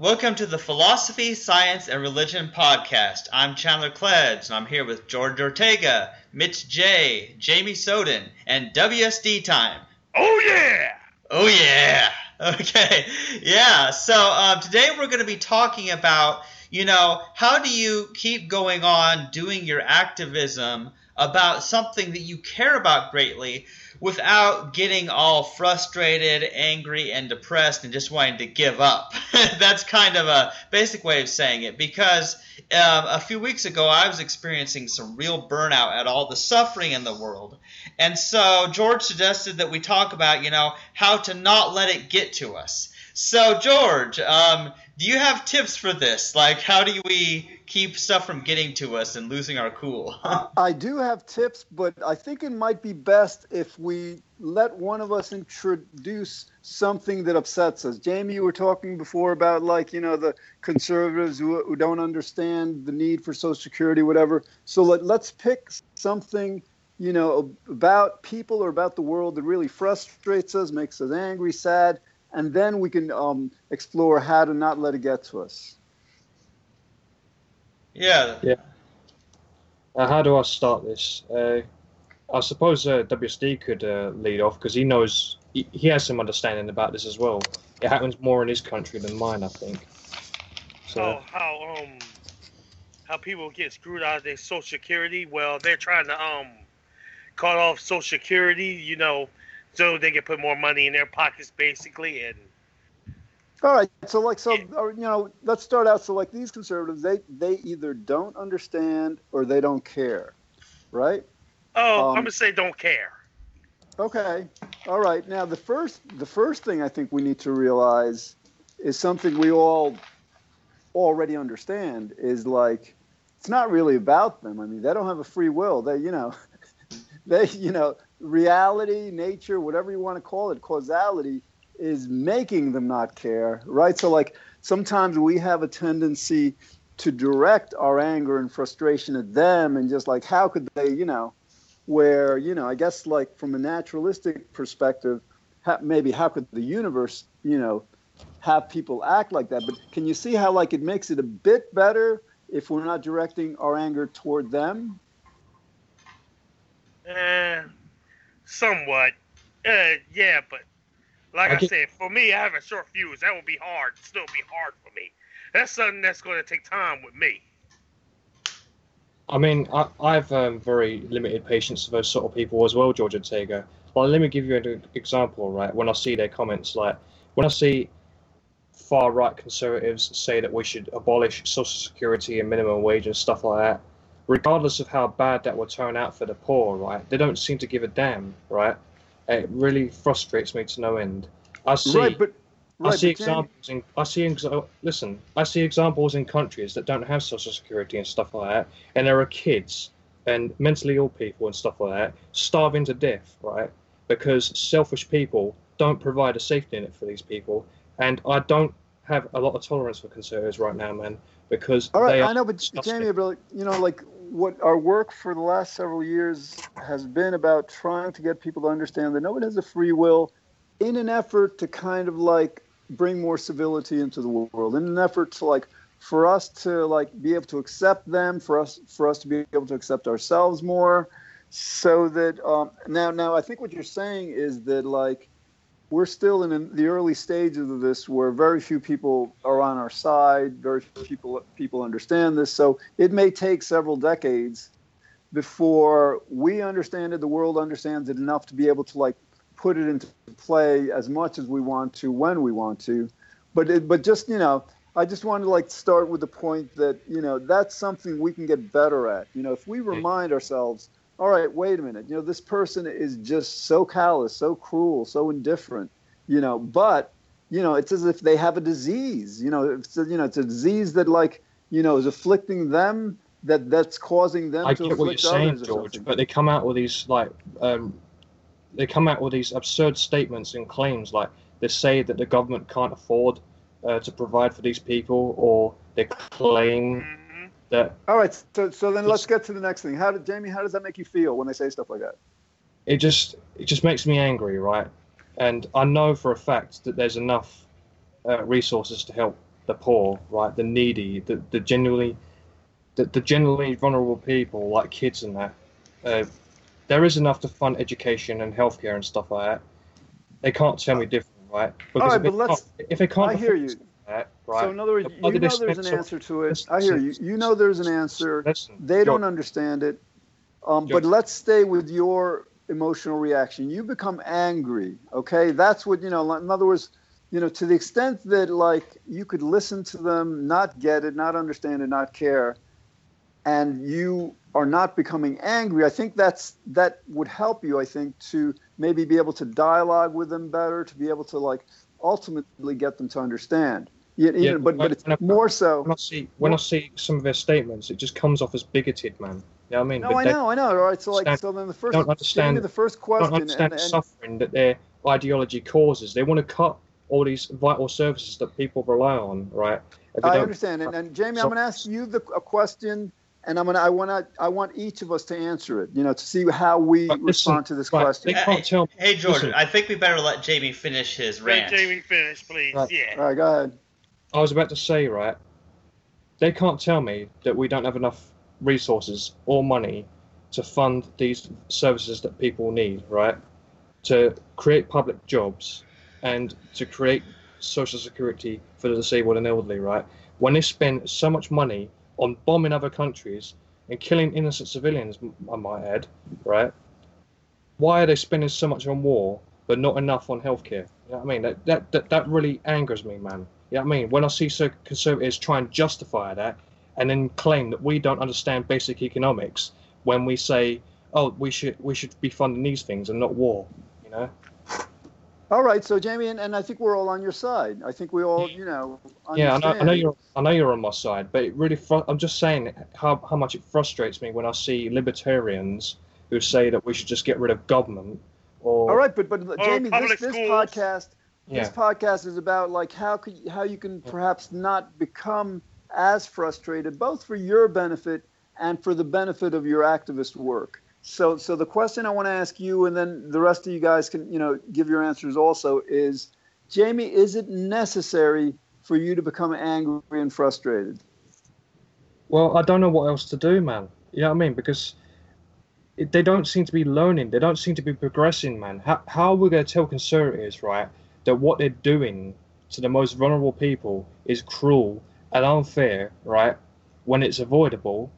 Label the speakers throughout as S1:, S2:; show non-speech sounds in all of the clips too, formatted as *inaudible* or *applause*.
S1: Welcome to the Philosophy, Science, and Religion podcast. I'm Chandler Klebs, and I'm here with George Ortega, Mitch J, Jamie Soden, and WSD Time.
S2: Oh yeah!
S1: Oh yeah! *laughs* Okay, yeah. So um, today we're going to be talking about, you know, how do you keep going on doing your activism about something that you care about greatly without getting all frustrated, angry, and depressed and just wanting to give up. *laughs* That's kind of a basic way of saying it because um, a few weeks ago I was experiencing some real burnout at all the suffering in the world. And so George suggested that we talk about, you know, how to not let it get to us. So, George, um, do you have tips for this? Like, how do we keep stuff from getting to us and losing our cool? *laughs*
S3: I do have tips, but I think it might be best if we let one of us introduce something that upsets us. Jamie, you were talking before about like, you know, the conservatives who, who don't understand the need for Social Security, whatever. So let, let's pick something, you know, about people or about the world that really frustrates us, makes us angry, sad, and then we can um, explore how to not let it get to us.
S1: Yeah.
S4: Yeah. Uh, how do I start this? Uh, I suppose uh, WSD could uh, lead off because he knows he, he, has some understanding about this as well. It happens more in his country than mine, I think.
S2: So oh, how um how people get screwed out of their Social Security? Well, they're trying to um cut off Social Security, you know, so they can put more money in their pockets, basically, and
S3: all right. So like so or, you know, let's start out so like these conservatives they they either don't understand or they don't care. Right?
S2: Oh, um, I'm going to say don't care.
S3: Okay. All right. Now the first the first thing I think we need to realize is something we all already understand is like it's not really about them. I mean, they don't have a free will. They, you know, *laughs* they, you know, reality, nature, whatever you want to call it, causality is making them not care, right? So, like, sometimes we have a tendency to direct our anger and frustration at them and just like, how could they, you know, where, you know, I guess, like, from a naturalistic perspective, how, maybe how could the universe, you know, have people act like that? But can you see how, like, it makes it a bit better if we're not directing our anger toward them?
S2: Uh, somewhat. Uh, yeah, but like I, I said, for me, I have a short fuse. That would be hard. Still be hard for me. That's something that's going to take time with me.
S4: I mean, I, I've um, very limited patience for those sort of people as well, George Ortega. Well, let me give you an example, right? When I see their comments, like when I see far right conservatives say that we should abolish Social Security and minimum wage and stuff like that, regardless of how bad that will turn out for the poor, right? They don't seem to give a damn, right? It really frustrates me to no end. I see.
S3: Right, but, right,
S4: I see examples in. I see. Listen, I see examples in countries that don't have social security and stuff like that, and there are kids and mentally ill people and stuff like that starving to death, right? Because selfish people don't provide a safety net for these people, and I don't have a lot of tolerance for conservatives right now, man. Because
S3: all right,
S4: I
S3: know, but Jamie, but you know, like what our work for the last several years has been about trying to get people to understand that nobody has a free will in an effort to kind of like bring more civility into the world in an effort to like for us to like be able to accept them for us for us to be able to accept ourselves more so that um, now now i think what you're saying is that like we're still in the early stages of this where very few people are on our side very few people people understand this. So it may take several decades before we understand it the world understands it enough to be able to like put it into play as much as we want to when we want to. But it, but just you know i just wanted to like start with the point that you know that's something we can get better at. You know if we mm-hmm. remind ourselves all right, wait a minute. You know, this person is just so callous, so cruel, so indifferent. You know, but you know, it's as if they have a disease. You know, it's a, you know, it's a disease that like you know is afflicting them. That that's causing them
S4: I
S3: to
S4: get what you're saying, George, but they come out with these like um, they come out with these absurd statements and claims like they say that the government can't afford uh, to provide for these people, or they claim that.
S3: All right, so so then let's get to the next thing. How did Jamie? How does that make you feel when they say stuff like that?
S4: It just it just makes me angry, right? And I know for a fact that there's enough uh, resources to help the poor, right, the needy, the, the genuinely, the, the generally vulnerable people like kids and that, uh, there is enough to fund education and healthcare and stuff like that. They can't tell me different, right?
S3: Because All right,
S4: if,
S3: but let's,
S4: if they can't,
S3: I hear you.
S4: That, right?
S3: So in other words, you know there's an answer to it. I hear you. You know there's an answer. They don't understand it. Um, but let's stay with your emotional reaction. You become angry. Okay, that's what you know. In other words, you know, to the extent that like you could listen to them, not get it, not understand it, not care, and you are not becoming angry, I think that's that would help you. I think to maybe be able to dialogue with them better, to be able to like ultimately get them to understand. Yeah, yeah but but it's more so.
S4: When I see when I see some of their statements, it just comes off as bigoted, man. You know what I mean?
S3: No, but I know, I know. All right, so like, so then the first, don't understand, the first question,
S4: don't understand
S3: and, and,
S4: suffering that their ideology causes. They want to cut all these vital services that people rely on, right?
S3: I understand, and, and Jamie, so, I'm going to ask you the a question, and I'm going to I want to I want each of us to answer it. You know, to see how we listen, respond to this question.
S1: Hey, hey, Jordan, listen. I think we better let Jamie finish his rant.
S2: Let Jamie finish, please.
S3: Right.
S2: Yeah.
S3: All right, go ahead.
S4: I was about to say, right, they can't tell me that we don't have enough resources or money to fund these services that people need, right? To create public jobs and to create social security for the disabled and elderly, right? When they spend so much money on bombing other countries and killing innocent civilians, I might add, right? Why are they spending so much on war but not enough on healthcare? You know what I mean? That, that, that, that really angers me, man. You know what I mean? When I see so conservatives try and justify that and then claim that we don't understand basic economics when we say, "Oh, we should we should be funding these things and not war," you know.
S3: All right, so Jamie, and, and I think we're all on your side. I think we all, you know,
S4: understand. yeah, I know, I know you're, I know you're on my side, but it really, fr- I'm just saying how how much it frustrates me when I see libertarians who say that we should just get rid of government. Or,
S3: all right, but but Jamie, this, this podcast yeah. This podcast is about like how could how you can perhaps not become as frustrated, both for your benefit and for the benefit of your activist work. So, so the question I want to ask you, and then the rest of you guys can, you know, give your answers also, is, Jamie, is it necessary for you to become angry and frustrated?
S4: Well, I don't know what else to do, man. You know what I mean? Because it, they don't seem to be learning. They don't seem to be progressing, man. How, how are we going to tell conservatives, right, that what they're doing to the most vulnerable people is cruel and unfair, right? When it's avoidable,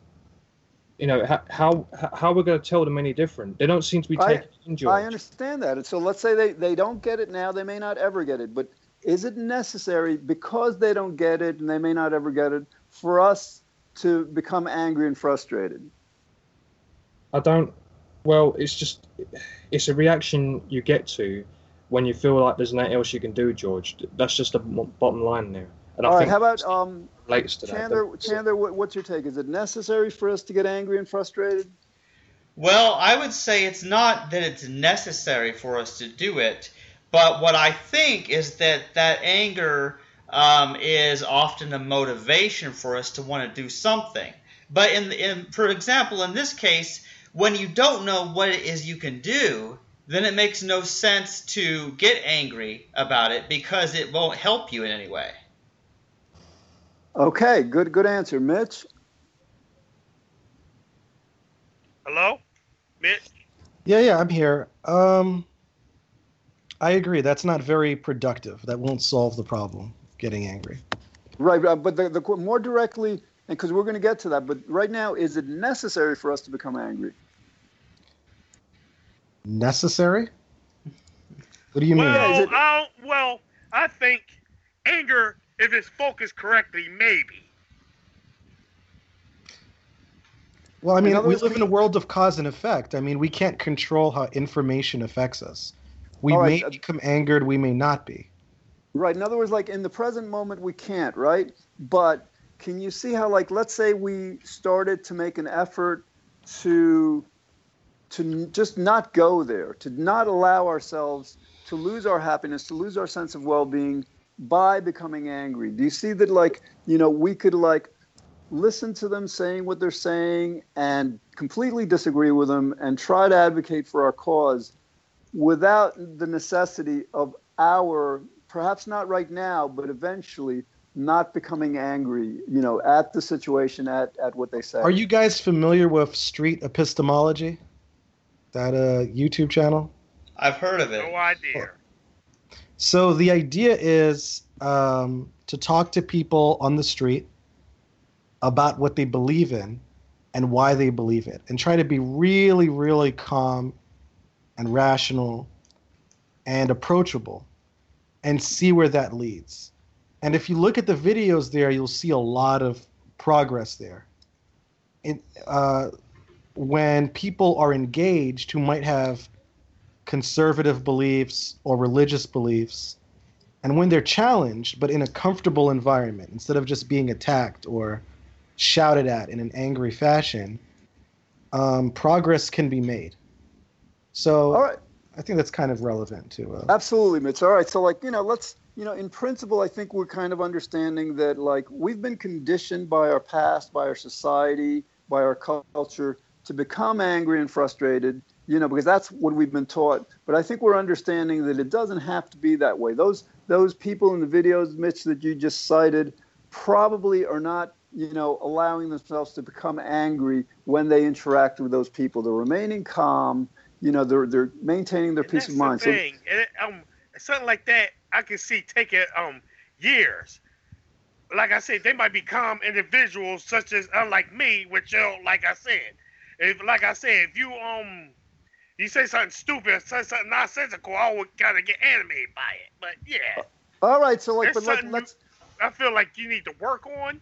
S4: you know how how, how we're going to tell them any different? They don't seem to be taking I,
S3: in, I understand that. And so let's say they they don't get it now. They may not ever get it. But is it necessary because they don't get it and they may not ever get it for us to become angry and frustrated?
S4: I don't. Well, it's just it's a reaction you get to when you feel like there's nothing else you can do, George. That's just the bottom line there.
S3: And All I right, how about um, relates to Chandler? That. Chandler, what's your take? Is it necessary for us to get angry and frustrated?
S1: Well, I would say it's not that it's necessary for us to do it, but what I think is that that anger um, is often a motivation for us to want to do something. But in, in, for example, in this case, when you don't know what it is you can do, then it makes no sense to get angry about it because it won't help you in any way.
S3: Okay, good good answer, Mitch.
S2: Hello, Mitch.
S5: Yeah, yeah, I'm here. Um, I agree. That's not very productive. That won't solve the problem. Getting angry.
S3: Right, but the, the more directly, and because we're going to get to that, but right now, is it necessary for us to become angry?
S5: Necessary? What do you
S2: well,
S5: mean?
S2: It... I well, I think anger, if it's focused correctly, maybe.
S5: Well, I mean, we live in a world of cause and effect. I mean, we can't control how information affects us. We right. may uh, become angered, we may not be.
S3: Right. In other words, like in the present moment, we can't, right? But can you see how, like, let's say we started to make an effort to to just not go there, to not allow ourselves to lose our happiness, to lose our sense of well-being by becoming angry. Do you see that like, you know, we could like listen to them saying what they're saying and completely disagree with them and try to advocate for our cause without the necessity of our perhaps not right now, but eventually not becoming angry, you know, at the situation, at, at what they say.
S5: Are you guys familiar with street epistemology? That uh, YouTube channel?
S1: I've heard of it.
S2: No idea.
S5: So the idea is um, to talk to people on the street about what they believe in and why they believe it, and try to be really, really calm and rational and approachable, and see where that leads. And if you look at the videos there, you'll see a lot of progress there. It, uh, when people are engaged who might have conservative beliefs or religious beliefs, and when they're challenged, but in a comfortable environment, instead of just being attacked or shouted at in an angry fashion, um, progress can be made. So,
S3: right.
S5: I think that's kind of relevant to. Uh,
S3: Absolutely, Mitch. All right, so like you know, let's you know, in principle, I think we're kind of understanding that like we've been conditioned by our past, by our society, by our culture to become angry and frustrated, you know, because that's what we've been taught. But I think we're understanding that it doesn't have to be that way. Those those people in the videos, Mitch, that you just cited, probably are not, you know, allowing themselves to become angry when they interact with those people. They're remaining calm. You know, they're they're maintaining their
S2: And
S3: peace of mind. So.
S2: And, um, something like that, I can see taking um years. Like I said, they might be calm individuals, such as unlike me, which you know, like I said, if like I said, if you um you say something stupid, say something nonsensical, I would kind of get animated by it. But yeah,
S3: all right, so like,
S2: There's
S3: but let, let's.
S2: I feel like you need to work on.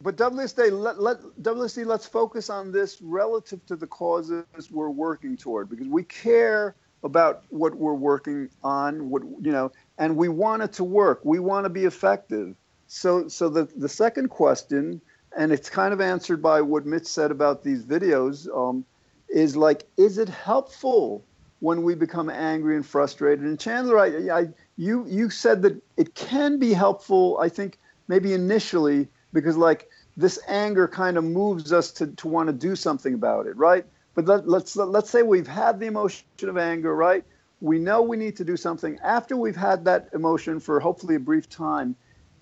S3: But WSD, let, let WSD, let's focus on this relative to the causes we're working toward because we care about what we're working on, what you know, and we want it to work. We want to be effective. So, so the the second question, and it's kind of answered by what Mitch said about these videos, um, is like, is it helpful when we become angry and frustrated? And Chandler, I, I, you you said that it can be helpful. I think maybe initially because like this anger kind of moves us to, to want to do something about it, right? But let, let's let's say we've had the emotion of anger, right? We know we need to do something. After we've had that emotion for hopefully a brief time,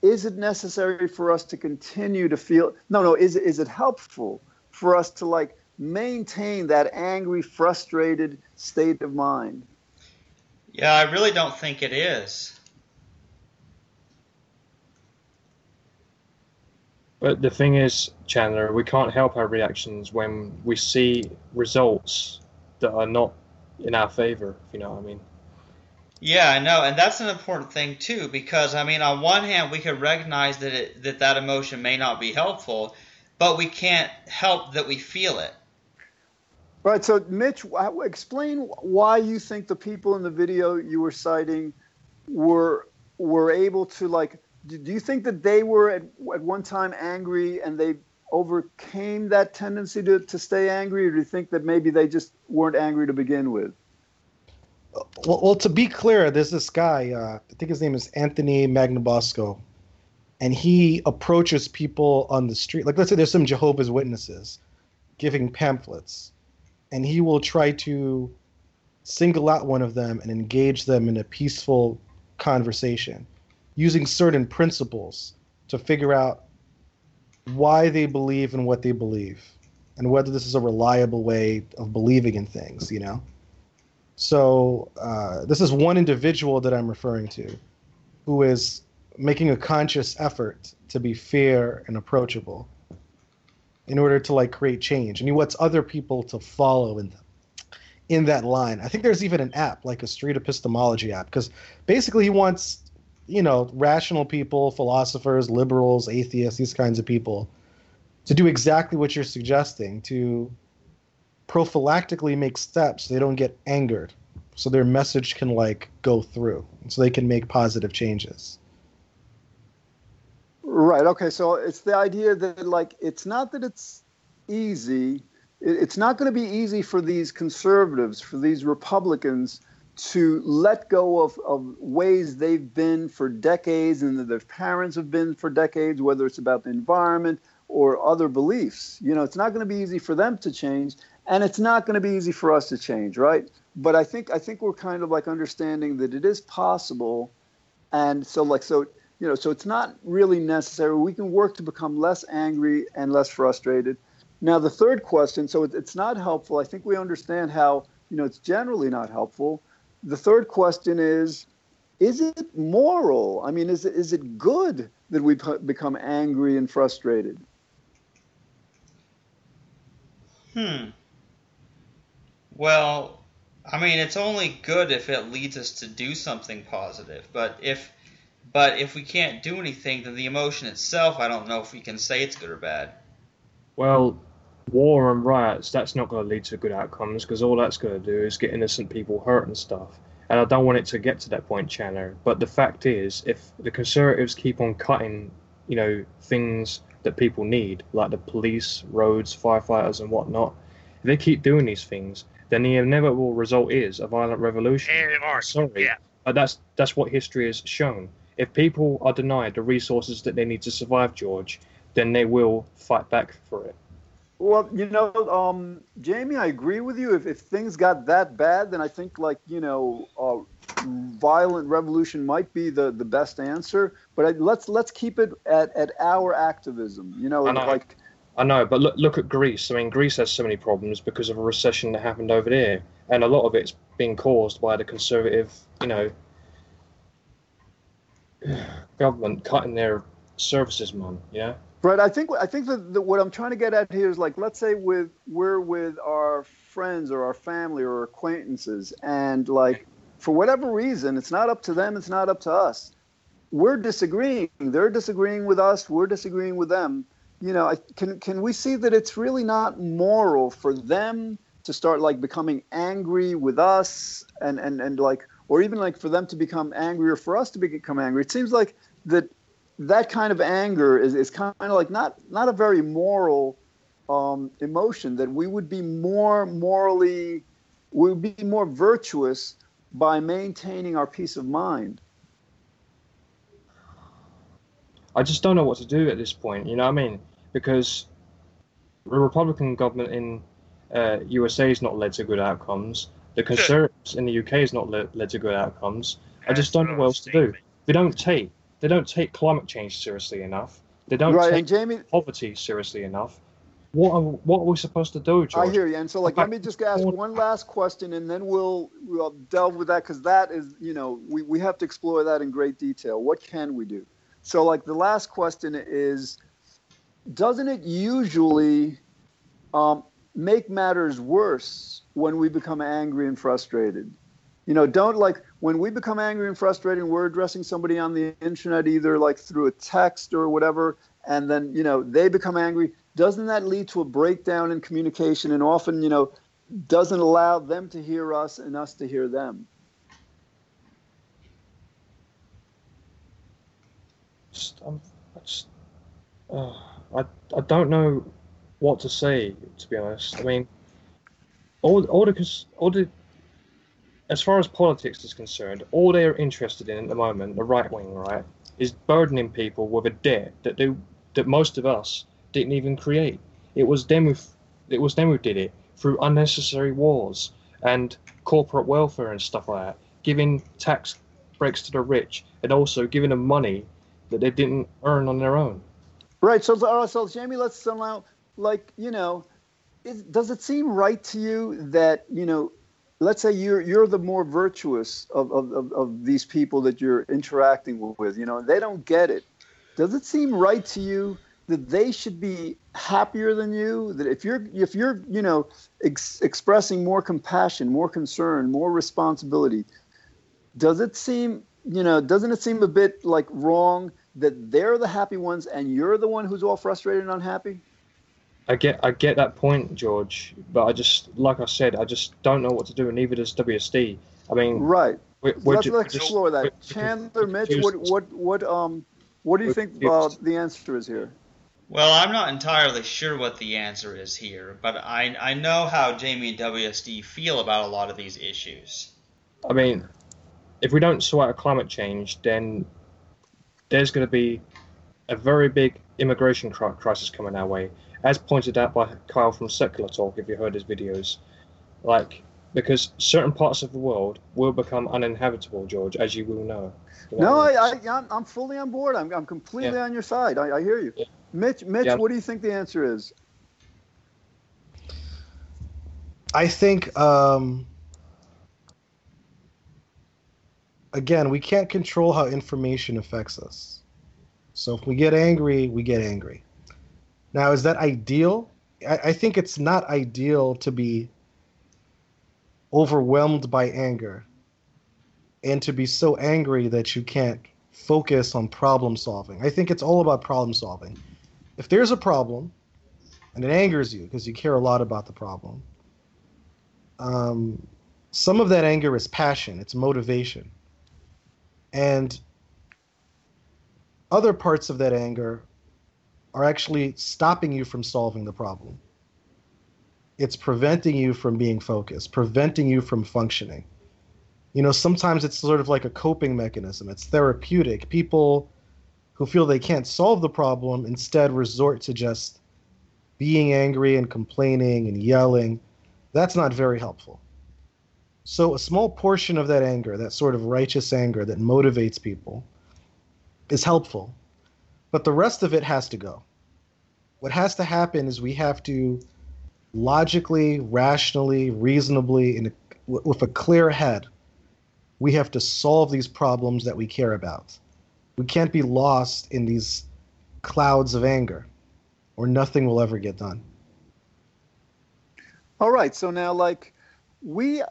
S3: is it necessary for us to continue to feel? No, no. Is is it helpful for us to like maintain that angry, frustrated state of mind?
S1: Yeah, I really don't think it is.
S4: But the thing is, Chandler, we can't help our reactions when we see results that are not in our favor, if you know what I mean.
S1: Yeah, I know, and that's an important thing too, because I mean, on one hand, we could recognize that it, that that emotion may not be helpful, but we can't help that we feel it.
S3: Right. So, Mitch, explain why you think the people in the video you were citing were were able to like. Do do you think that they were at, at one time angry and they overcame that tendency to, to stay angry, or do you think that maybe they just weren't angry to begin with?
S5: Well, well, to be clear, there's this guy. Uh, I think his name is Anthony Magnabosco, and he approaches people on the street. Like, let's say there's some Jehovah's Witnesses giving pamphlets, and he will try to single out one of them and engage them in a peaceful conversation, using certain principles to figure out why they believe in what they believe, and whether this is a reliable way of believing in things. You know. So uh, this is one individual that I'm referring to, who is making a conscious effort to be fair and approachable, in order to like create change, and he wants other people to follow in in that line. I think there's even an app like a street epistemology app, because basically he wants you know rational people, philosophers, liberals, atheists, these kinds of people, to do exactly what you're suggesting to prophylactically make steps so they don't get angered so their message can like go through so they can make positive changes
S3: Right. Okay. So it's the idea that like it's not that it's easy. It's not going to be easy for these conservatives, for these Republicans, to let go of, of ways they've been for decades and that their parents have been for decades, whether it's about the environment or other beliefs. You know, it's not going to be easy for them to change, and it's not going to be easy for us to change, right? But I think I think we're kind of like understanding that it is possible, and so like so you know, so it's not really necessary. We can work to become less angry and less frustrated. Now, the third question, so it's not helpful. I think we understand how, you know, it's generally not helpful. The third question is, is it moral? I mean, is it, is it good that we become angry and frustrated?
S1: Hmm. Well, I mean, it's only good if it leads us to do something positive. But if but if we can't do anything, then the emotion itself, I don't know if we can say it's good or bad.
S4: Well, war and riots, that's not going to lead to good outcomes because all that's going to do is get innocent people hurt and stuff. And I don't want it to get to that point, Chandler. But the fact is, if the Conservatives keep on cutting, you know, things that people need, like the police, roads, firefighters, and whatnot, if they keep doing these things, then the inevitable result is a violent revolution.
S2: And Sorry, yeah.
S4: but that's that's what history has shown. If people are denied the resources that they need to survive, George, then they will fight back for it.
S3: Well, you know, um, Jamie, I agree with you. If, if things got that bad, then I think like you know, uh, violent revolution might be the, the best answer. But I, let's let's keep it at, at our activism. You know,
S4: know.
S3: like
S4: I know, but look look at Greece. I mean, Greece has so many problems because of a recession that happened over there, and a lot of it's being caused by the conservative, you know, *sighs* government cutting their services, man. Yeah.
S3: Right. I think I think that, that what I'm trying to get at here is like, let's say with we're with our friends or our family or acquaintances, and like for whatever reason, it's not up to them. It's not up to us. We're disagreeing. They're disagreeing with us. We're disagreeing with them. You know, can can we see that it's really not moral for them to start like becoming angry with us and and and like or even like for them to become angry or for us to become angry. It seems like that that kind of anger is, is kind of like not not a very moral um, emotion. That we would be more morally, we would be more virtuous by maintaining our peace of mind.
S4: I just don't know what to do at this point. You know what I mean? Because the Republican government in uh, USA has not led to good outcomes. The Conservatives in the UK has not led, led to good outcomes. I just don't know what else to do. They don't take they don't take climate change seriously enough. They don't right, take Jamie, poverty seriously enough. What are, what are we supposed to do, George?
S3: I hear you. And so, like, let me just ask one last question, and then we'll we'll delve with that because that is, you know, we, we have to explore that in great detail. What can we do? So, like, the last question is, doesn't it usually um, make matters worse when we become angry and frustrated. You know, don't like when we become angry and frustrated and we're addressing somebody on the internet, either like through a text or whatever, and then, you know, they become angry. Doesn't that lead to a breakdown in communication and often, you know, doesn't allow them to hear us and us to hear them?
S4: Just, um, I, just, uh, I, I don't know what to say, to be honest. I mean, all, all the, all the, as far as politics is concerned, all they're interested in at the moment, the right wing, right, is burdening people with a debt that they, that most of us didn't even create. It was them who, it was them who did it through unnecessary wars and corporate welfare and stuff like that, giving tax breaks to the rich and also giving them money that they didn't earn on their own.
S3: Right. So, uh, so Jamie, let's somehow like you know is, does it seem right to you that you know let's say you're you're the more virtuous of, of, of, of, these people that you're interacting with you know they don't get it does it seem right to you that they should be happier than you that if you're if you're you know ex- expressing more compassion more concern more responsibility does it seem you know doesn't it seem a bit like wrong that they're the happy ones and you're the one who's all frustrated and unhappy
S4: I get I get that point, George, but I just like I said, I just don't know what to do, and neither does WSD. I mean,
S3: right. We're, we're let's, let's explore that. Chandler, Mitch, what what what um what do you think uh, the answer is here?
S1: Well, I'm not entirely sure what the answer is here, but I I know how Jamie and WSD feel about a lot of these issues.
S4: I mean, if we don't sort out climate change, then there's going to be a very big immigration crisis coming our way as pointed out by Kyle from Secular Talk, if you heard his videos, like because certain parts of the world will become uninhabitable, George, as you will know. You
S3: No,
S4: know?
S3: I, I, I'm, I'm fully on board. I'm, I'm completely
S4: Yeah.
S3: on your side. I, I hear you.
S4: Yeah.
S3: Mitch, Mitch,
S4: Yeah.
S3: what do you think the answer is?
S5: I think um, again, we can't control how information affects us. So if we get angry, we get angry. Now, is that ideal? I, I think it's not ideal to be overwhelmed by anger and to be so angry that you can't focus on problem solving. I think it's all about problem solving. If there's a problem and it angers you because you care a lot about the problem, um, some of that anger is passion, it's motivation. And other parts of that anger are actually stopping you from solving the problem. It's preventing you from being focused, preventing you from functioning. You know, sometimes it's sort of like a coping mechanism, it's therapeutic. People who feel they can't solve the problem instead resort to just being angry and complaining and yelling. That's not very helpful. So, a small portion of that anger, that sort of righteous anger that motivates people, is helpful. But the rest of it has to go. What has to happen is we have to logically, rationally, reasonably, with a clear head, we have to solve these problems that we care about. We can't be lost in these clouds of anger, or nothing will ever get done.
S3: All right. So now, like, we,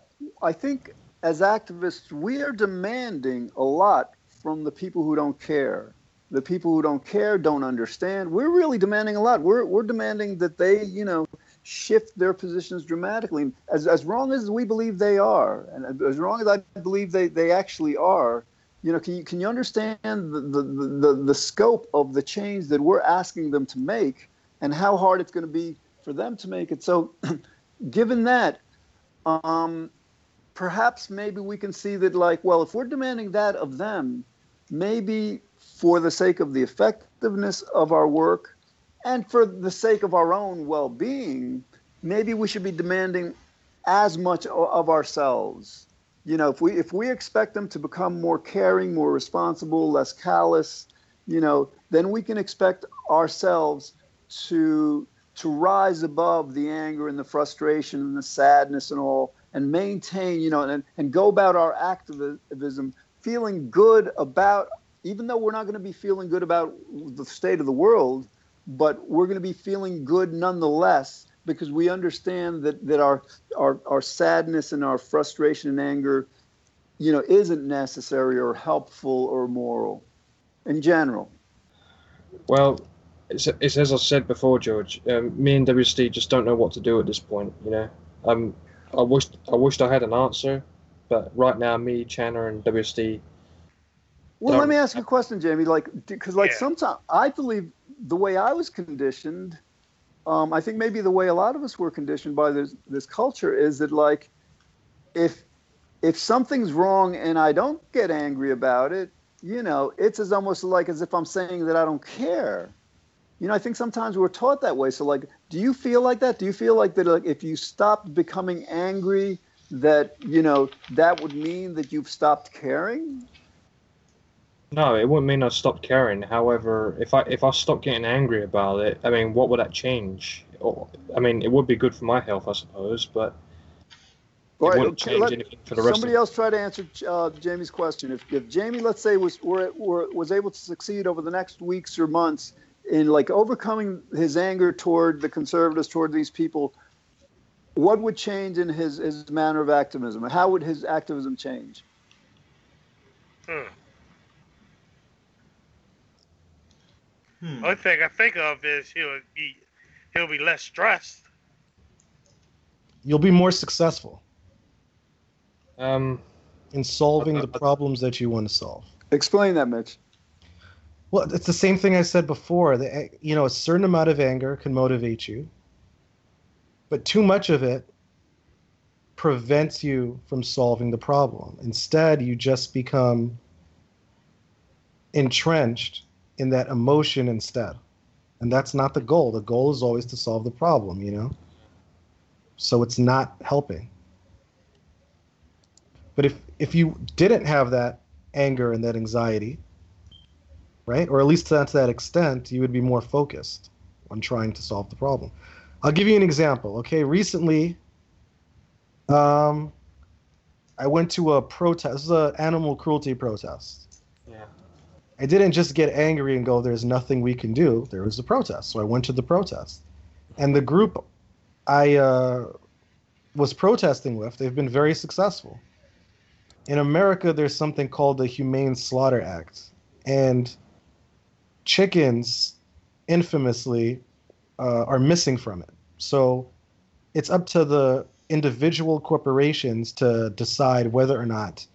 S3: I think as activists, we are demanding a lot from the people who don't care. The people who don't care don't understand. We're really demanding a lot. We're, we're demanding that they, you know, shift their positions dramatically. As, as wrong as we believe they are, and as wrong as I believe they, they actually are, you know, can you, can you understand the, the, the, the scope of the change that we're asking them to make and how hard it's going to be for them to make it? So, *clears throat* given that, um, perhaps maybe we can see that, like, well, if we're demanding that of them, maybe for the sake of the effectiveness of our work and for the sake of our own well being, maybe we should be demanding as much of ourselves. You know, if we if we expect them to become more caring, more responsible, less callous, you know, then we can expect ourselves to to rise above the anger and the frustration and the sadness and all and maintain, you know, and, and go about our activism feeling good about, even though we're not going to be feeling good about the state of the world, but we're going to be feeling good nonetheless because we understand that, that our, our, our sadness and our frustration and anger, you know, isn't necessary or helpful or moral in general.
S4: Well, it's, it's as I said before, George. Um, me and WSD just don't know what to do at this point. You know, um, I wished I wished I had an answer, but right now, me, Chandler, and WSD.
S3: Well,
S4: Don't-
S3: let me ask you a question, Jamie. Like, because like
S2: Yeah.
S3: sometimes I believe the way I was conditioned, um, I think maybe the way a lot of us were conditioned by this this culture is that like, if if something's wrong and I don't get angry about it, you know, it's as almost like as if I'm saying that I don't care. You know, I think sometimes we're taught that way. So, like, do you feel like that? Do you feel like that? Like, if you stopped becoming angry, that you know that would mean that you've stopped caring?
S4: No, it wouldn't mean I stopped caring. However, if I if I stopped getting angry about it, I mean, what would that change? Or, I mean, it would be good for my health, I suppose, but
S3: All
S4: it
S3: right,
S4: wouldn't
S3: okay,
S4: change
S3: let-
S4: anything for the rest
S3: Somebody else try to answer uh, Jamie's question. If, if Jamie, let's say, was were, were, was able to succeed over the next weeks or months in like overcoming his anger toward the conservatives, toward these people, what would change in his, his manner of activism? How would his activism change?
S2: Hmm.
S1: Hmm.
S2: Only thing I think of is he'll be he'll be less stressed.
S5: You'll be more successful
S4: Um,
S5: in solving the
S4: Uh, uh,
S5: problems that you want to solve.
S3: Explain that, Mitch.
S5: Well, it's the same thing I said before. The, eh, you know, a certain amount of anger can motivate you, but too much of it prevents you from solving the problem. Instead, you just become entrenched in that emotion instead. And that's not the goal. The goal is always to solve the problem, you know? So it's not helping. But if if you didn't have that anger and that anxiety, right, or at least to that extent, you would be more focused on trying to solve the problem. I'll give you an example. Okay, recently, um, I went to a protest. This is an animal cruelty protest.
S4: Yeah.
S5: I didn't just get angry and go, "There's nothing we can do." There was a protest, so I went to the protest, and the group I uh, was protesting with, they've been very successful. In America, there's something called the Humane Slaughter Act, and chickens, infamously, uh, are missing from it. So it's up to the individual corporations to decide whether or not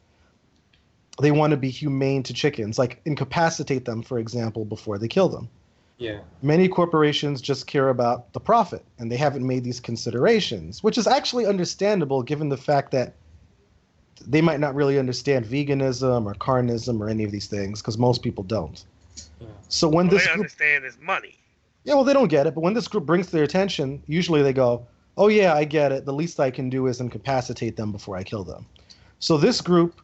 S5: they want to be humane to chickens, like incapacitate them, for example, before they kill them.
S4: Yeah.
S5: Many corporations just care about the profit and they haven't made these considerations, which is actually understandable given the fact that they might not really understand veganism or carnism or any of these things because most people don't.
S4: Yeah.
S5: So when
S2: All
S5: this
S2: they
S5: group,
S2: understand is money.
S5: yeah, well, they don't get it, but when this group brings their attention, usually they go, "Oh yeah, I get it. The least I can do is incapacitate them before I kill them." So this group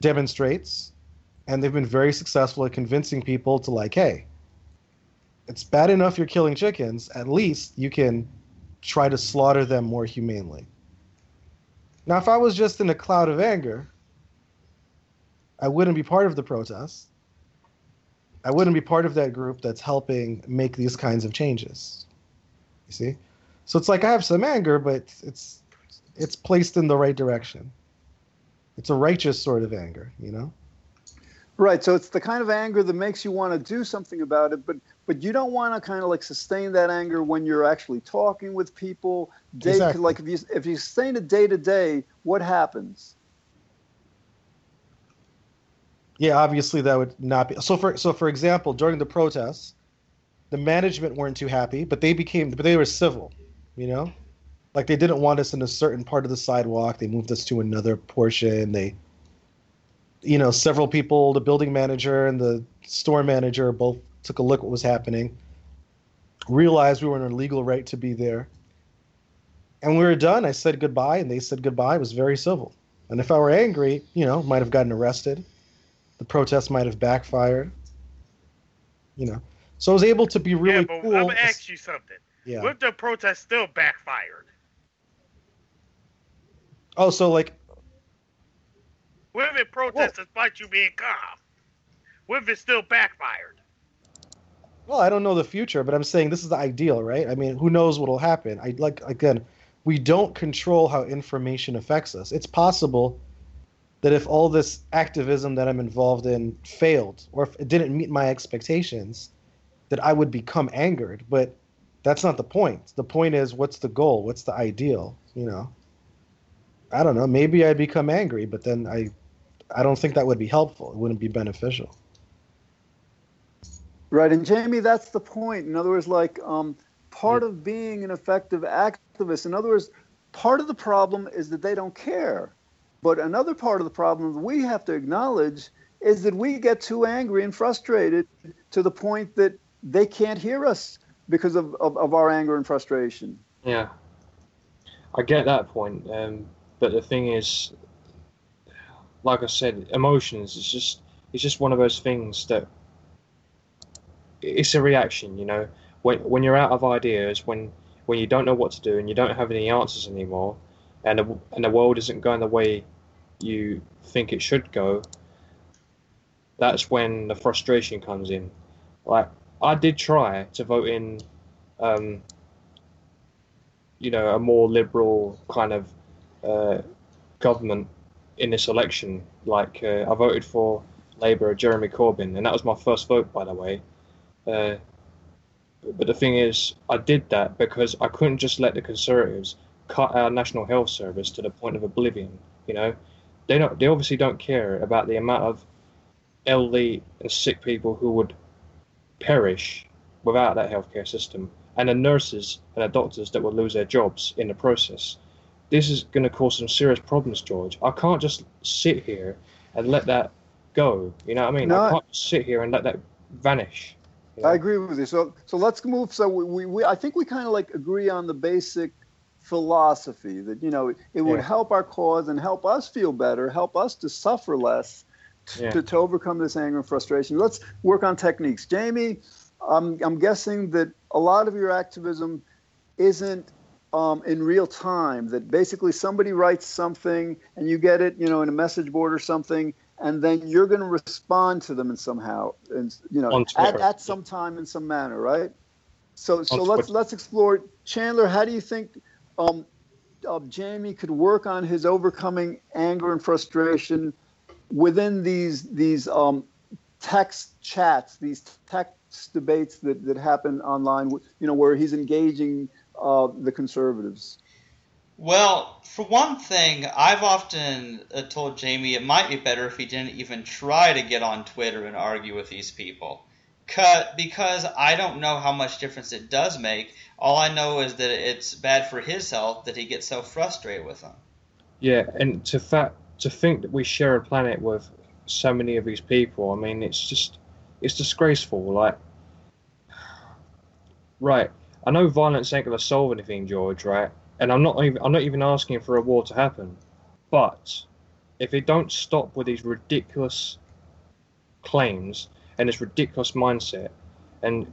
S5: demonstrates, and they've been very successful at convincing people to like, "Hey, it's bad enough you're killing chickens. At least you can try to slaughter them more humanely." Now, if I was just in a cloud of anger, I wouldn't be part of the protest. I wouldn't be part of that group that's helping make these kinds of changes. You see? So it's like I have some anger, but it's it's placed in the right direction. It's a righteous sort of anger, you know?
S3: Right. So it's the kind of anger that makes you want to do something about it, but but you don't want to kind of like sustain that anger when you're actually talking with people. Day,
S5: Exactly.
S3: Like if you if you sustain it day to day, what happens?
S5: Yeah, obviously that would not be so for so for example, during the protests, the management weren't too happy, but they became but they were civil, you know? Like they didn't want us in a certain part of the sidewalk. They moved us to another portion. They you know, several people, the building manager and the store manager both took a look what was happening, realized we were in our legal right to be there. And we were done. I said goodbye and they said goodbye. It was very civil. And if I were angry, you know, might have gotten arrested. The protest might have backfired. You know. So I was able to be really
S2: yeah, but
S5: cool.
S2: I'm gonna ask you something.
S5: yeah.
S2: What if the protest still backfired?
S5: Oh, so like
S2: What if it protest despite you being calm? What if it still backfired?
S5: Well, I don't know the future, but I'm saying this is the ideal, right? I mean, who knows what'll happen? I like again, we don't control how information affects us. It's possible that if all this activism that I'm involved in failed or if it didn't meet my expectations, that I would become angered, but that's not the point. The point is what's the goal? What's the ideal, you know? I don't know, maybe I'd become angry, but then I I don't think that would be helpful. It wouldn't be beneficial.
S3: Right. And Jamie, that's the point. In other words, like um, part of being an effective activist, in other words, part of the problem is that they don't care. But another part of the problem that we have to acknowledge is that we get too angry and frustrated to the point that they can't hear us because of, of, of our anger and frustration.
S4: Yeah, I get that point, um, but the thing is, like I said, emotions. is just it's just one of those things that it's a reaction. You know, when when you're out of ideas, when when you don't know what to do and you don't have any answers anymore, and the, and the world isn't going the way you think it should go. That's when the frustration comes in. Like I did try to vote in. Um, you know, a more liberal kind of uh, government in this election. Like uh, I voted for Labour, Jeremy Corbyn, and that was my first vote, by the way. Uh, but the thing is, I did that because I couldn't just let the Conservatives cut our National Health Service to the point of oblivion. You know, they don't. They obviously don't care about the amount of elderly and sick people who would perish without that healthcare system and the nurses and the doctors that will lose their jobs in the process. This is going to cause some serious problems, George. I can't just sit here and let that go. You know what I mean?
S3: No,
S4: I can't just sit here and let that vanish. you know?
S3: I agree with you. So, so let's move. So we, we, we I think we kind of like agree on the basic philosophy that you know it would
S4: Yeah.
S3: help our cause and help us feel better, help us to suffer less, t-
S4: Yeah.
S3: to, to overcome this anger and frustration. Let's work on techniques. Jamie, I'm, I'm guessing that a lot of your activism isn't um, in real time. That basically somebody writes something and you get it, you know, in a message board or something, and then you're going to respond to them in somehow, and you know, at, at some time in some manner, right? So, so
S4: On
S3: let's
S4: Twitter.
S3: let's explore. Chandler, how do you think um, uh, Jamie could work on his overcoming anger and frustration within these these um, text chats, these text debates that, that happen online? You know, where he's engaging uh, the conservatives.
S1: Well, for one thing, I've often uh, told Jamie it might be better if he didn't even try to get on Twitter and argue with these people. Cut because I don't know how much difference it does make. All I know is that it's bad for his health that he gets so frustrated with them.
S4: Yeah, and to fact to think that we share a planet with so many of these people, I mean, it's just it's disgraceful. Like, right? I know violence ain't gonna solve anything, George. Right? And I'm not even I'm not even asking for a war to happen, but if they don't stop with these ridiculous claims and this ridiculous mindset and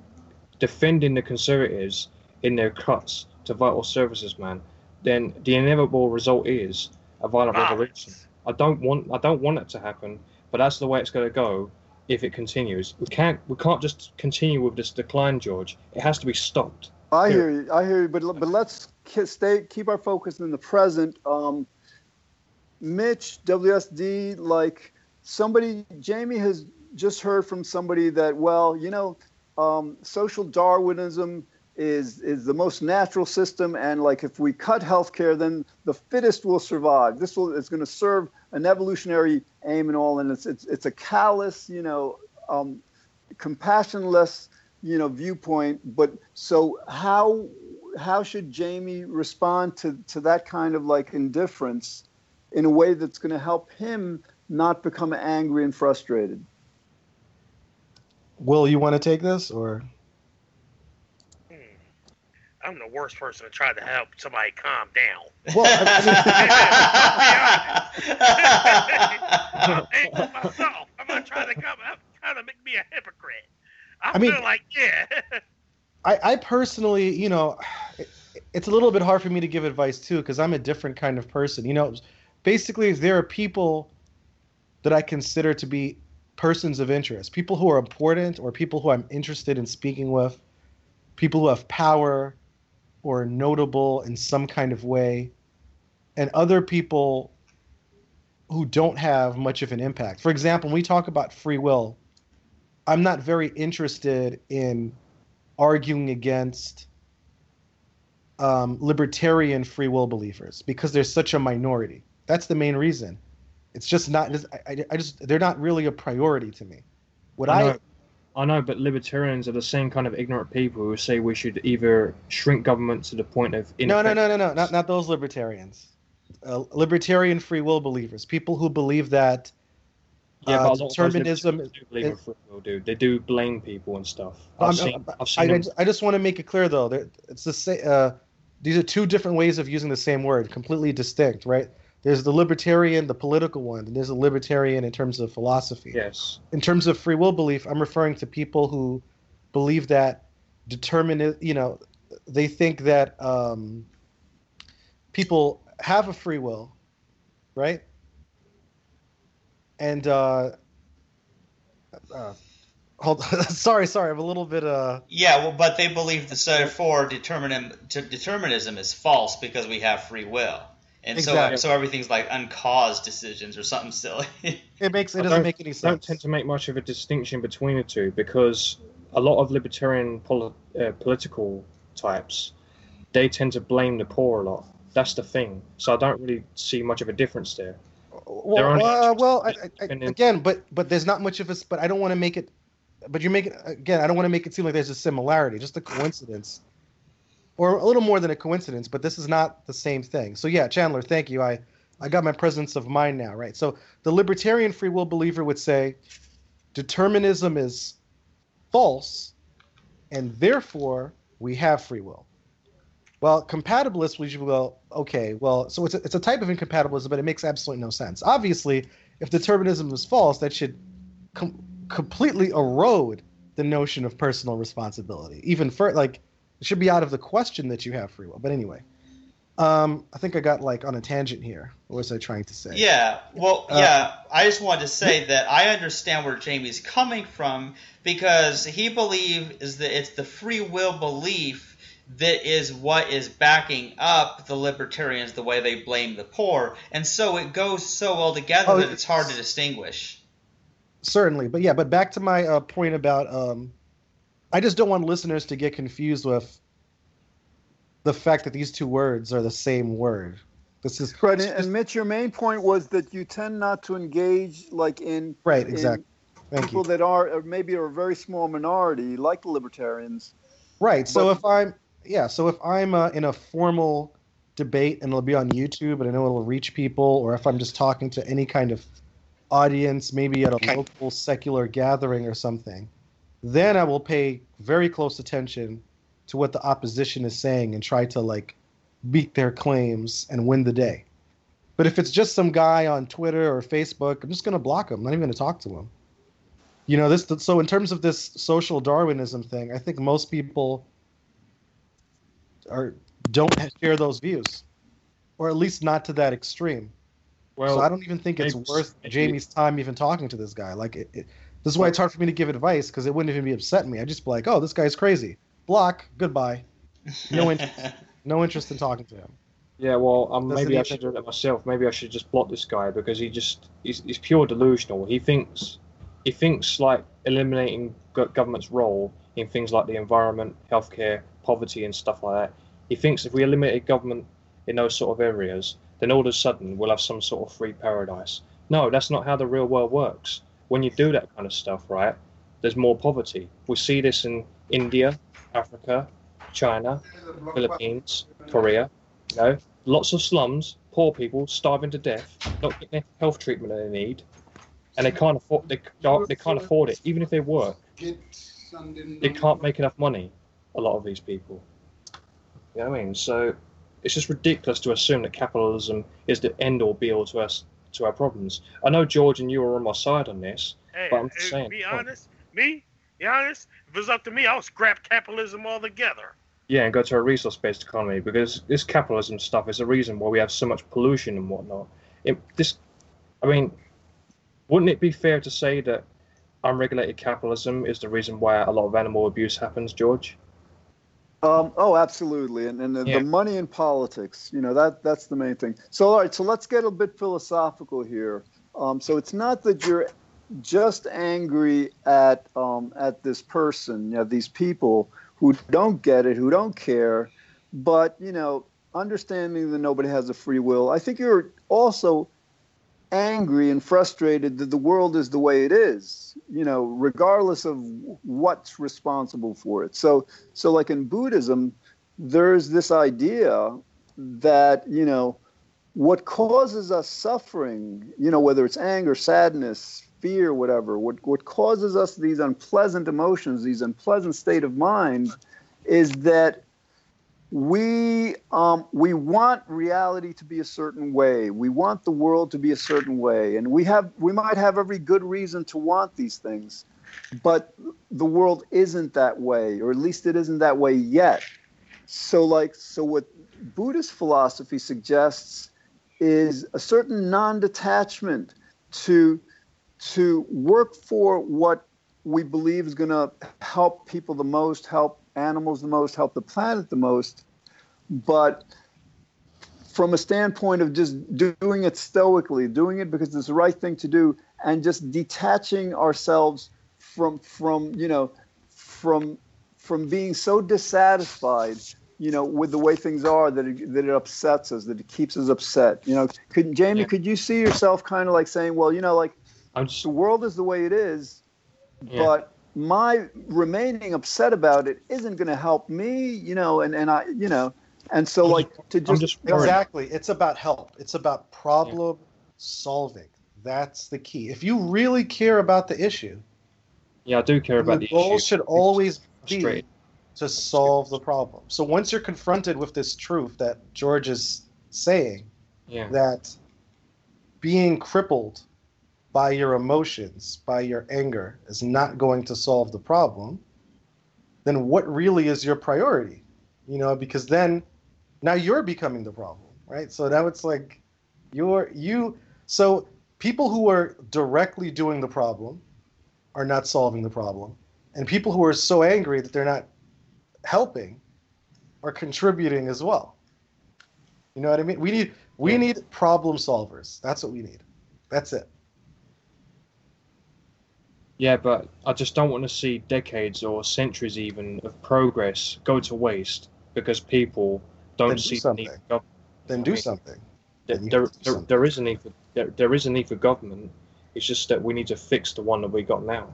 S4: defending the conservatives in their cuts to vital services, man, then the inevitable result is a violent revolution. I don't want I don't want it to happen, but that's the way it's going to go if it continues. We can't we can't just continue with this decline, George. It has to be stopped.
S3: I
S4: Here.
S3: hear you. I hear you. But but let's stay keep our focus in the present. Um, Mitch WSD, like somebody, Jamie has just heard from somebody that well, you know, um, social Darwinism is is the most natural system, and like if we cut healthcare, then the fittest will survive. This will is going to serve an evolutionary aim and all, and it's it's it's a callous, you know, um, compassionless you know viewpoint but so how how should jamie respond to to that kind of like indifference in a way that's going to help him not become angry and frustrated
S5: Will, you want to take this or?
S2: Hmm. I'm the worst person to try to help somebody calm down.
S5: Well, I *laughs* *laughs*
S2: I'm myself. I'm not trying to come up, trying to make me a hypocrite. I,
S5: I mean-
S2: like, yeah.
S5: I, I personally, you know, it, it's a little bit hard for me to give advice too because I'm a different kind of person. You know, basically, there are people that I consider to be persons of interest, people who are important or people who I'm interested in speaking with, people who have power or notable in some kind of way, and other people who don't have much of an impact. For example, when we talk about free will, I'm not very interested in arguing against um, libertarian free will believers because they're such a minority. That's the main reason. It's just not. I, I- I just they're not really a priority to me. What
S4: I
S5: I,
S4: know, I know, but libertarians are the same kind of ignorant people who say we should either shrink government to the point of
S5: no no no no no not not those libertarians. Uh, libertarian free will believers, people who believe that
S4: Yeah,
S5: uh,
S4: but a lot of those
S5: determinism
S4: do believe in free will, dude. They do blame people and stuff. I've seen, I've seen
S5: I, just- I just want to make it clear though it's the same. Uh, these are two different ways of using the same word, completely distinct, right? There's the libertarian, the political one, and there's a libertarian in terms of philosophy.
S4: Yes.
S5: In terms of free will belief, I'm referring to people who believe that determine, you know, they think that um, people have a free will, right? And uh, uh, hold, *laughs* sorry, sorry, I'm a little bit uh.
S1: Yeah, well, but they believe that therefore determinism, determinism is false because we have free will, and
S5: Exactly.
S1: so so everything's like uncaused decisions or something silly. *laughs*
S5: It makes it
S4: I
S5: doesn't
S4: don't-
S5: make any
S4: don't
S5: sense.
S4: tend to make much of a distinction between the two because a lot of libertarian poli- uh, political types they tend to blame the poor a lot. That's the thing. So I don't really see much of a difference there.
S5: Well, uh, well, I, I, I, again, but but there's not much of a. But I don't want to make it. But you're making again. I don't want to make it seem like there's a similarity, just a coincidence, or a little more than a coincidence. But this is not the same thing. So yeah, Chandler, thank you. I I got my presence of mind now, right? So the libertarian free will believer would say, determinism is false, and therefore we have free will. Well, compatibilists will usually go, okay, well, so it's a, it's a type of incompatibilism, but it makes absolutely no sense. Obviously, if determinism is false, that should com- completely erode the notion of personal responsibility. Even for like, it should be out of the question that you have free will. But anyway, um, I think I got like on a tangent here. What was I trying to say?
S1: Yeah, well,
S5: Uh,
S1: yeah. I just wanted to say that I understand where Jamie's coming from because he believes is that it's the free will belief that is what is backing up the libertarians the way they blame the poor, and so it goes so well together
S5: Oh,
S1: that it's hard to distinguish.
S5: certainly but yeah but back to my uh, point about um, i just don't want listeners to get confused with the fact that these two words are the same word this is
S3: Right, and, and Mitch, your main point was that you tend not to engage like in
S5: right
S3: in
S5: exactly thank
S3: people
S5: you
S3: that are or maybe are a very small minority, like the libertarians.
S5: right so
S3: but-
S5: if i'm yeah so if i'm uh, in a formal debate and it'll be on youtube and i know it'll reach people or if i'm just talking to any kind of audience maybe at a
S6: Okay.
S5: local secular gathering or something then i will pay very close attention to what the opposition is saying and try to like beat their claims and win the day. But if it's just some guy on Twitter or Facebook, I'm just going to block him. I'm not even going to talk to him. You know, this. So in terms of this social Darwinism thing, I think most people are don't share those views, or at least not to that extreme.
S4: Well,
S5: so I don't even think it's worth Jamie's time even talking to this guy. Like, it, it, this is why it's hard for me to give advice because it wouldn't even be upsetting me. I'd just be like, "Oh, this guy's crazy." Block. Goodbye. No interest. *laughs* no interest in talking to him.
S4: Yeah, well, um, maybe I should do that myself. Maybe I should just block this guy because he just he's, he's pure delusional. He thinks he thinks like eliminating government's role in things like the environment, healthcare, poverty, and stuff like that. He thinks if we eliminate government in those sort of areas, then all of a sudden we'll have some sort of free paradise. No, that's not how the real world works. When you do that kind of stuff, right, there's more poverty. We see this in India, Africa, China, Philippines, Korea. You know, lots of slums, poor people starving to death, not getting the health treatment they need, and they can't afford they they can't afford it. Even if they work, they can't make enough money. A lot of these people. You know what I mean? So it's just ridiculous to assume that capitalism is the end all be all to us to our problems. I know George and you are on my side on this.
S2: Hey,
S4: But I'm just
S2: hey,
S4: saying,
S2: be honest, me, be honest. If it was up to me, I'll scrap capitalism altogether.
S4: Yeah, and go to a resource-based economy because this capitalism stuff is the reason why we have so much pollution and whatnot. It, this, I mean, wouldn't it be fair to say that unregulated capitalism is the reason why a lot of animal abuse happens, George?
S3: Um, oh, absolutely, and and the,
S4: Yeah.
S3: the money in politics, you know, that that's the main thing. So, all right, so let's get a bit philosophical here. Um, so it's not that you're just angry at um, at this person, you know, these people who don't get it, who don't care, but you know, understanding that nobody has a free will. I think you're also angry and frustrated that the world is the way it is, you know, regardless of what's responsible for it. So, so like in Buddhism, there's this idea that, you know, what causes us suffering, you know, whether it's anger, sadness, fear, whatever, what, what causes us these unpleasant emotions, these unpleasant state of mind is that we um, we want reality to be a certain way. We want the world to be a certain way, and we have we might have every good reason to want these things, but the world isn't that way, or at least it isn't that way yet. So, like, so what Buddhist philosophy suggests is a certain non-detachment to to work for what we believe is going to help people the most, help animals the most, help the planet the most, but from a standpoint of just doing it stoically, doing it because it's the right thing to do, and just detaching ourselves from from you know from from being so dissatisfied you know with the way things are that it, that it upsets us that it keeps us upset you know could jamie
S4: Yeah.
S3: could you see yourself kind of like saying well you know like
S4: I'm just
S3: the world is the way it is,
S4: Yeah.
S3: but my remaining upset about it isn't going to help me, you know, and, and I, you know, and so like to just,
S4: just.
S5: Exactly. It's about help. It's about problem solving. That's the key. If you really care about the issue,
S4: yeah, I do care about
S5: the
S4: the
S5: goal
S4: issue.
S5: should always be
S4: frustrating.
S5: to solve the problem. So once you're confronted with this truth that George is saying,
S4: Yeah.
S5: that being crippled by your emotions, by your anger, is not going to solve the problem, then what really is your priority? You know, because then now you're becoming the problem, right? So now it's like you're you so people who are directly doing the problem are not solving the problem. And people who are so angry that they're not helping are contributing as well. You know what I mean? We need we
S4: Yeah.
S5: need problem solvers. That's what we need. That's it.
S4: Yeah, but I just don't want to see decades or centuries even of progress go to waste because people don't
S5: Then do
S4: see the need for government.
S5: Then do
S4: mean,
S5: something.
S4: There,
S5: Then you
S4: there,
S5: do
S4: there,
S5: something.
S4: there is a need for there, there is a need for government. It's just that we need to fix the one that we got now.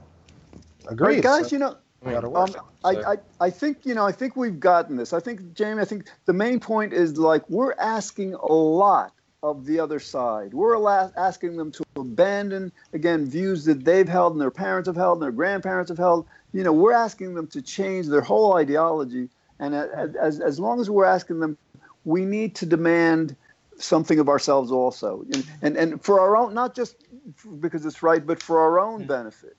S5: Agreed.
S3: Right, guys,
S5: So-
S3: you know,
S4: I mean,
S5: work.
S3: Um, I,
S4: So-
S3: I, I think you know I think we've gotten this. I think Jamie. I think the main point is like we're asking a lot of the other side. We're asking them to abandon again views that they've held and their parents have held and their grandparents have held. You know, we're asking them to change their whole ideology. And as as long as we're asking them, we need to demand something of ourselves also, and and, and for our own, not just because it's right, but for our own hmm. benefit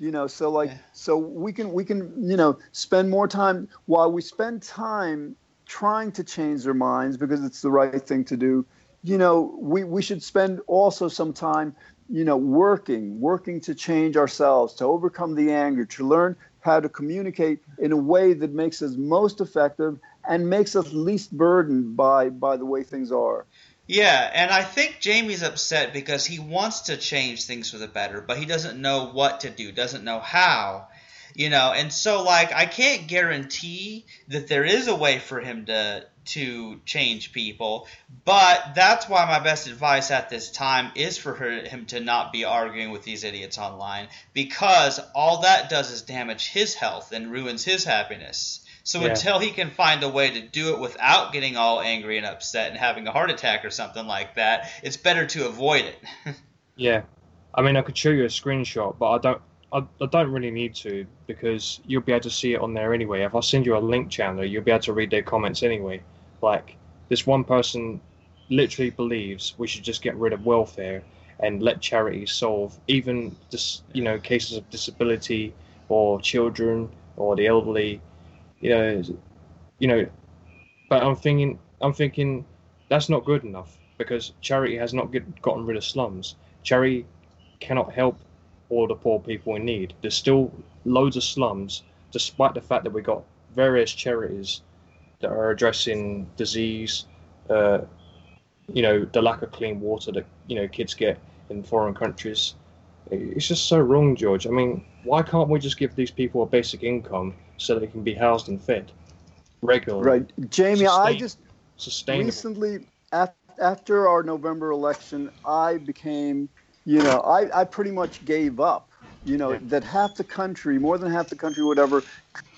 S3: you know so like so we can we can you know spend more time while we spend time trying to change their minds because it's the right thing to do you know we we should spend also some time you know working working to change ourselves to overcome the anger to learn how to communicate in a way that makes us most effective and makes us least burdened by by the way things are
S1: Yeah, and I think Jamie's upset because he wants to change things for the better, but he doesn't know what to do, doesn't know how. You know, and so like I can't guarantee that there is a way for him to to change people, but that's why my best advice at this time is for her, him to not be arguing with these idiots online because all that does is damage his health and ruins his happiness. So
S4: Yeah.
S1: until he can find a way to do it without getting all angry and upset and having a heart attack or something like that, it's better to avoid it. *laughs*
S4: Yeah, I mean, I could show you a screenshot, but I don't. I, I don't really need to because you'll be able to see it on there anyway. If I send you a link Chandler, you'll be able to read their comments anyway. Like this one person literally believes we should just get rid of welfare and let charities solve even just you know, cases of disability or children or the elderly. You know, you know. But I'm thinking, I'm thinking that's not good enough because charity has not get, gotten rid of slums charity cannot help all the poor people in need. There's still loads of slums, despite the fact that we've got various charities that are addressing disease, uh, you know, the lack of clean water that you know kids get in foreign countries. It's just so wrong, George. I mean, why can't we just give these people a basic income so they can be housed and fed regularly,
S3: right jamie i just recently after our november election i became you know i, I pretty much gave up you know
S4: Yeah.
S3: that half the country more than half the country whatever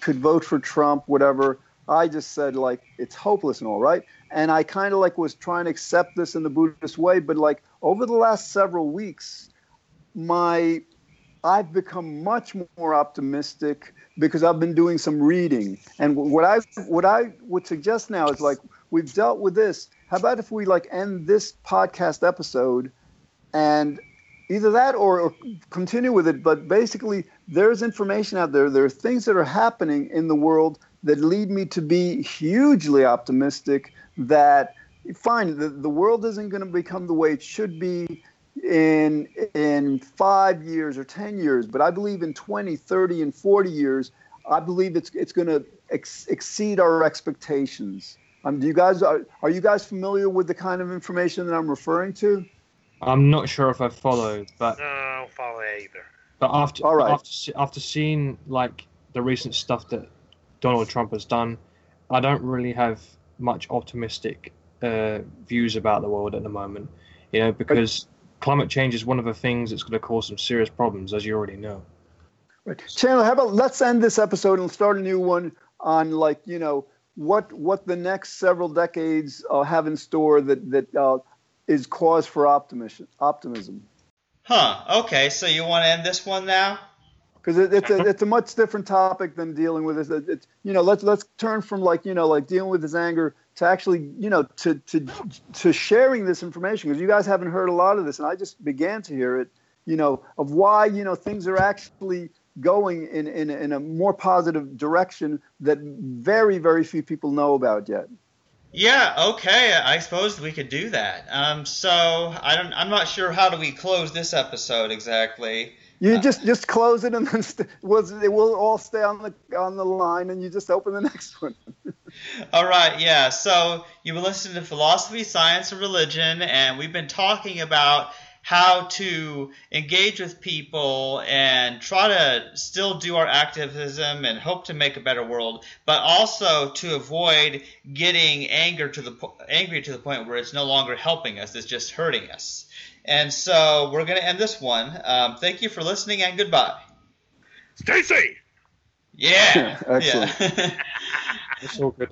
S3: could vote for trump whatever i just said like it's hopeless and all right and i kind of like was trying to accept this in the buddhist way but like over the last several weeks my I've become much more optimistic because I've been doing some reading. And what I what I would suggest now is like we've dealt with this. How about if we like end this podcast episode and either that or, or continue with it, but basically there's information out there. There are things that are happening in the world that lead me to be hugely optimistic that fine, the, the world isn't going to become the way it should be in in five years or ten years, but I believe in 20, 30, and 40 years, I believe it's it's going to ex- exceed our expectations. Um, do you guys are, are you guys familiar with the kind of information that I'm referring to?
S4: I'm not sure if I follow, but
S2: No, I don't follow that either.
S4: But after
S3: All right.
S4: after after seeing like the recent stuff that Donald Trump has done, I don't really have much optimistic uh, views about the world at the moment. You know, because climate change is one of the things that's going to cause some serious problems, as you already know.
S3: Right. Chandler, how about let's end this episode and start a new one on like you know what what the next several decades uh, have in store that that uh, is cause for optimism. Optimism.
S1: Huh. Okay, so you want to end this one now?
S3: because it, it's a it's a much different topic than dealing with it. It's you know let's let's turn from like you know like dealing with his anger to actually you know to to to sharing this information because you guys haven't heard a lot of this and I just began to hear it you know of why you know things are actually going in in, in a more positive direction that very very few people know about yet.
S1: Yeah, okay. I suppose we could do that. Um, so I don't. I'm not sure how do we close this episode exactly.
S3: You uh, just just close it and then *laughs* st- was it will all stay on the on the line and you just open the *laughs* next one.
S1: all right, yeah. So you've been listening to philosophy, science, and religion, and we've been talking about how to engage with people and try to still do our activism and hope to make a better world, but also to avoid getting anger to the angry to the point where it's no longer helping us; it's just hurting us. And so we're going to end this one. Um, thank you for listening and goodbye.
S2: Stacy.
S1: Yeah. *laughs*
S3: Excellent.
S4: it's *laughs* all good.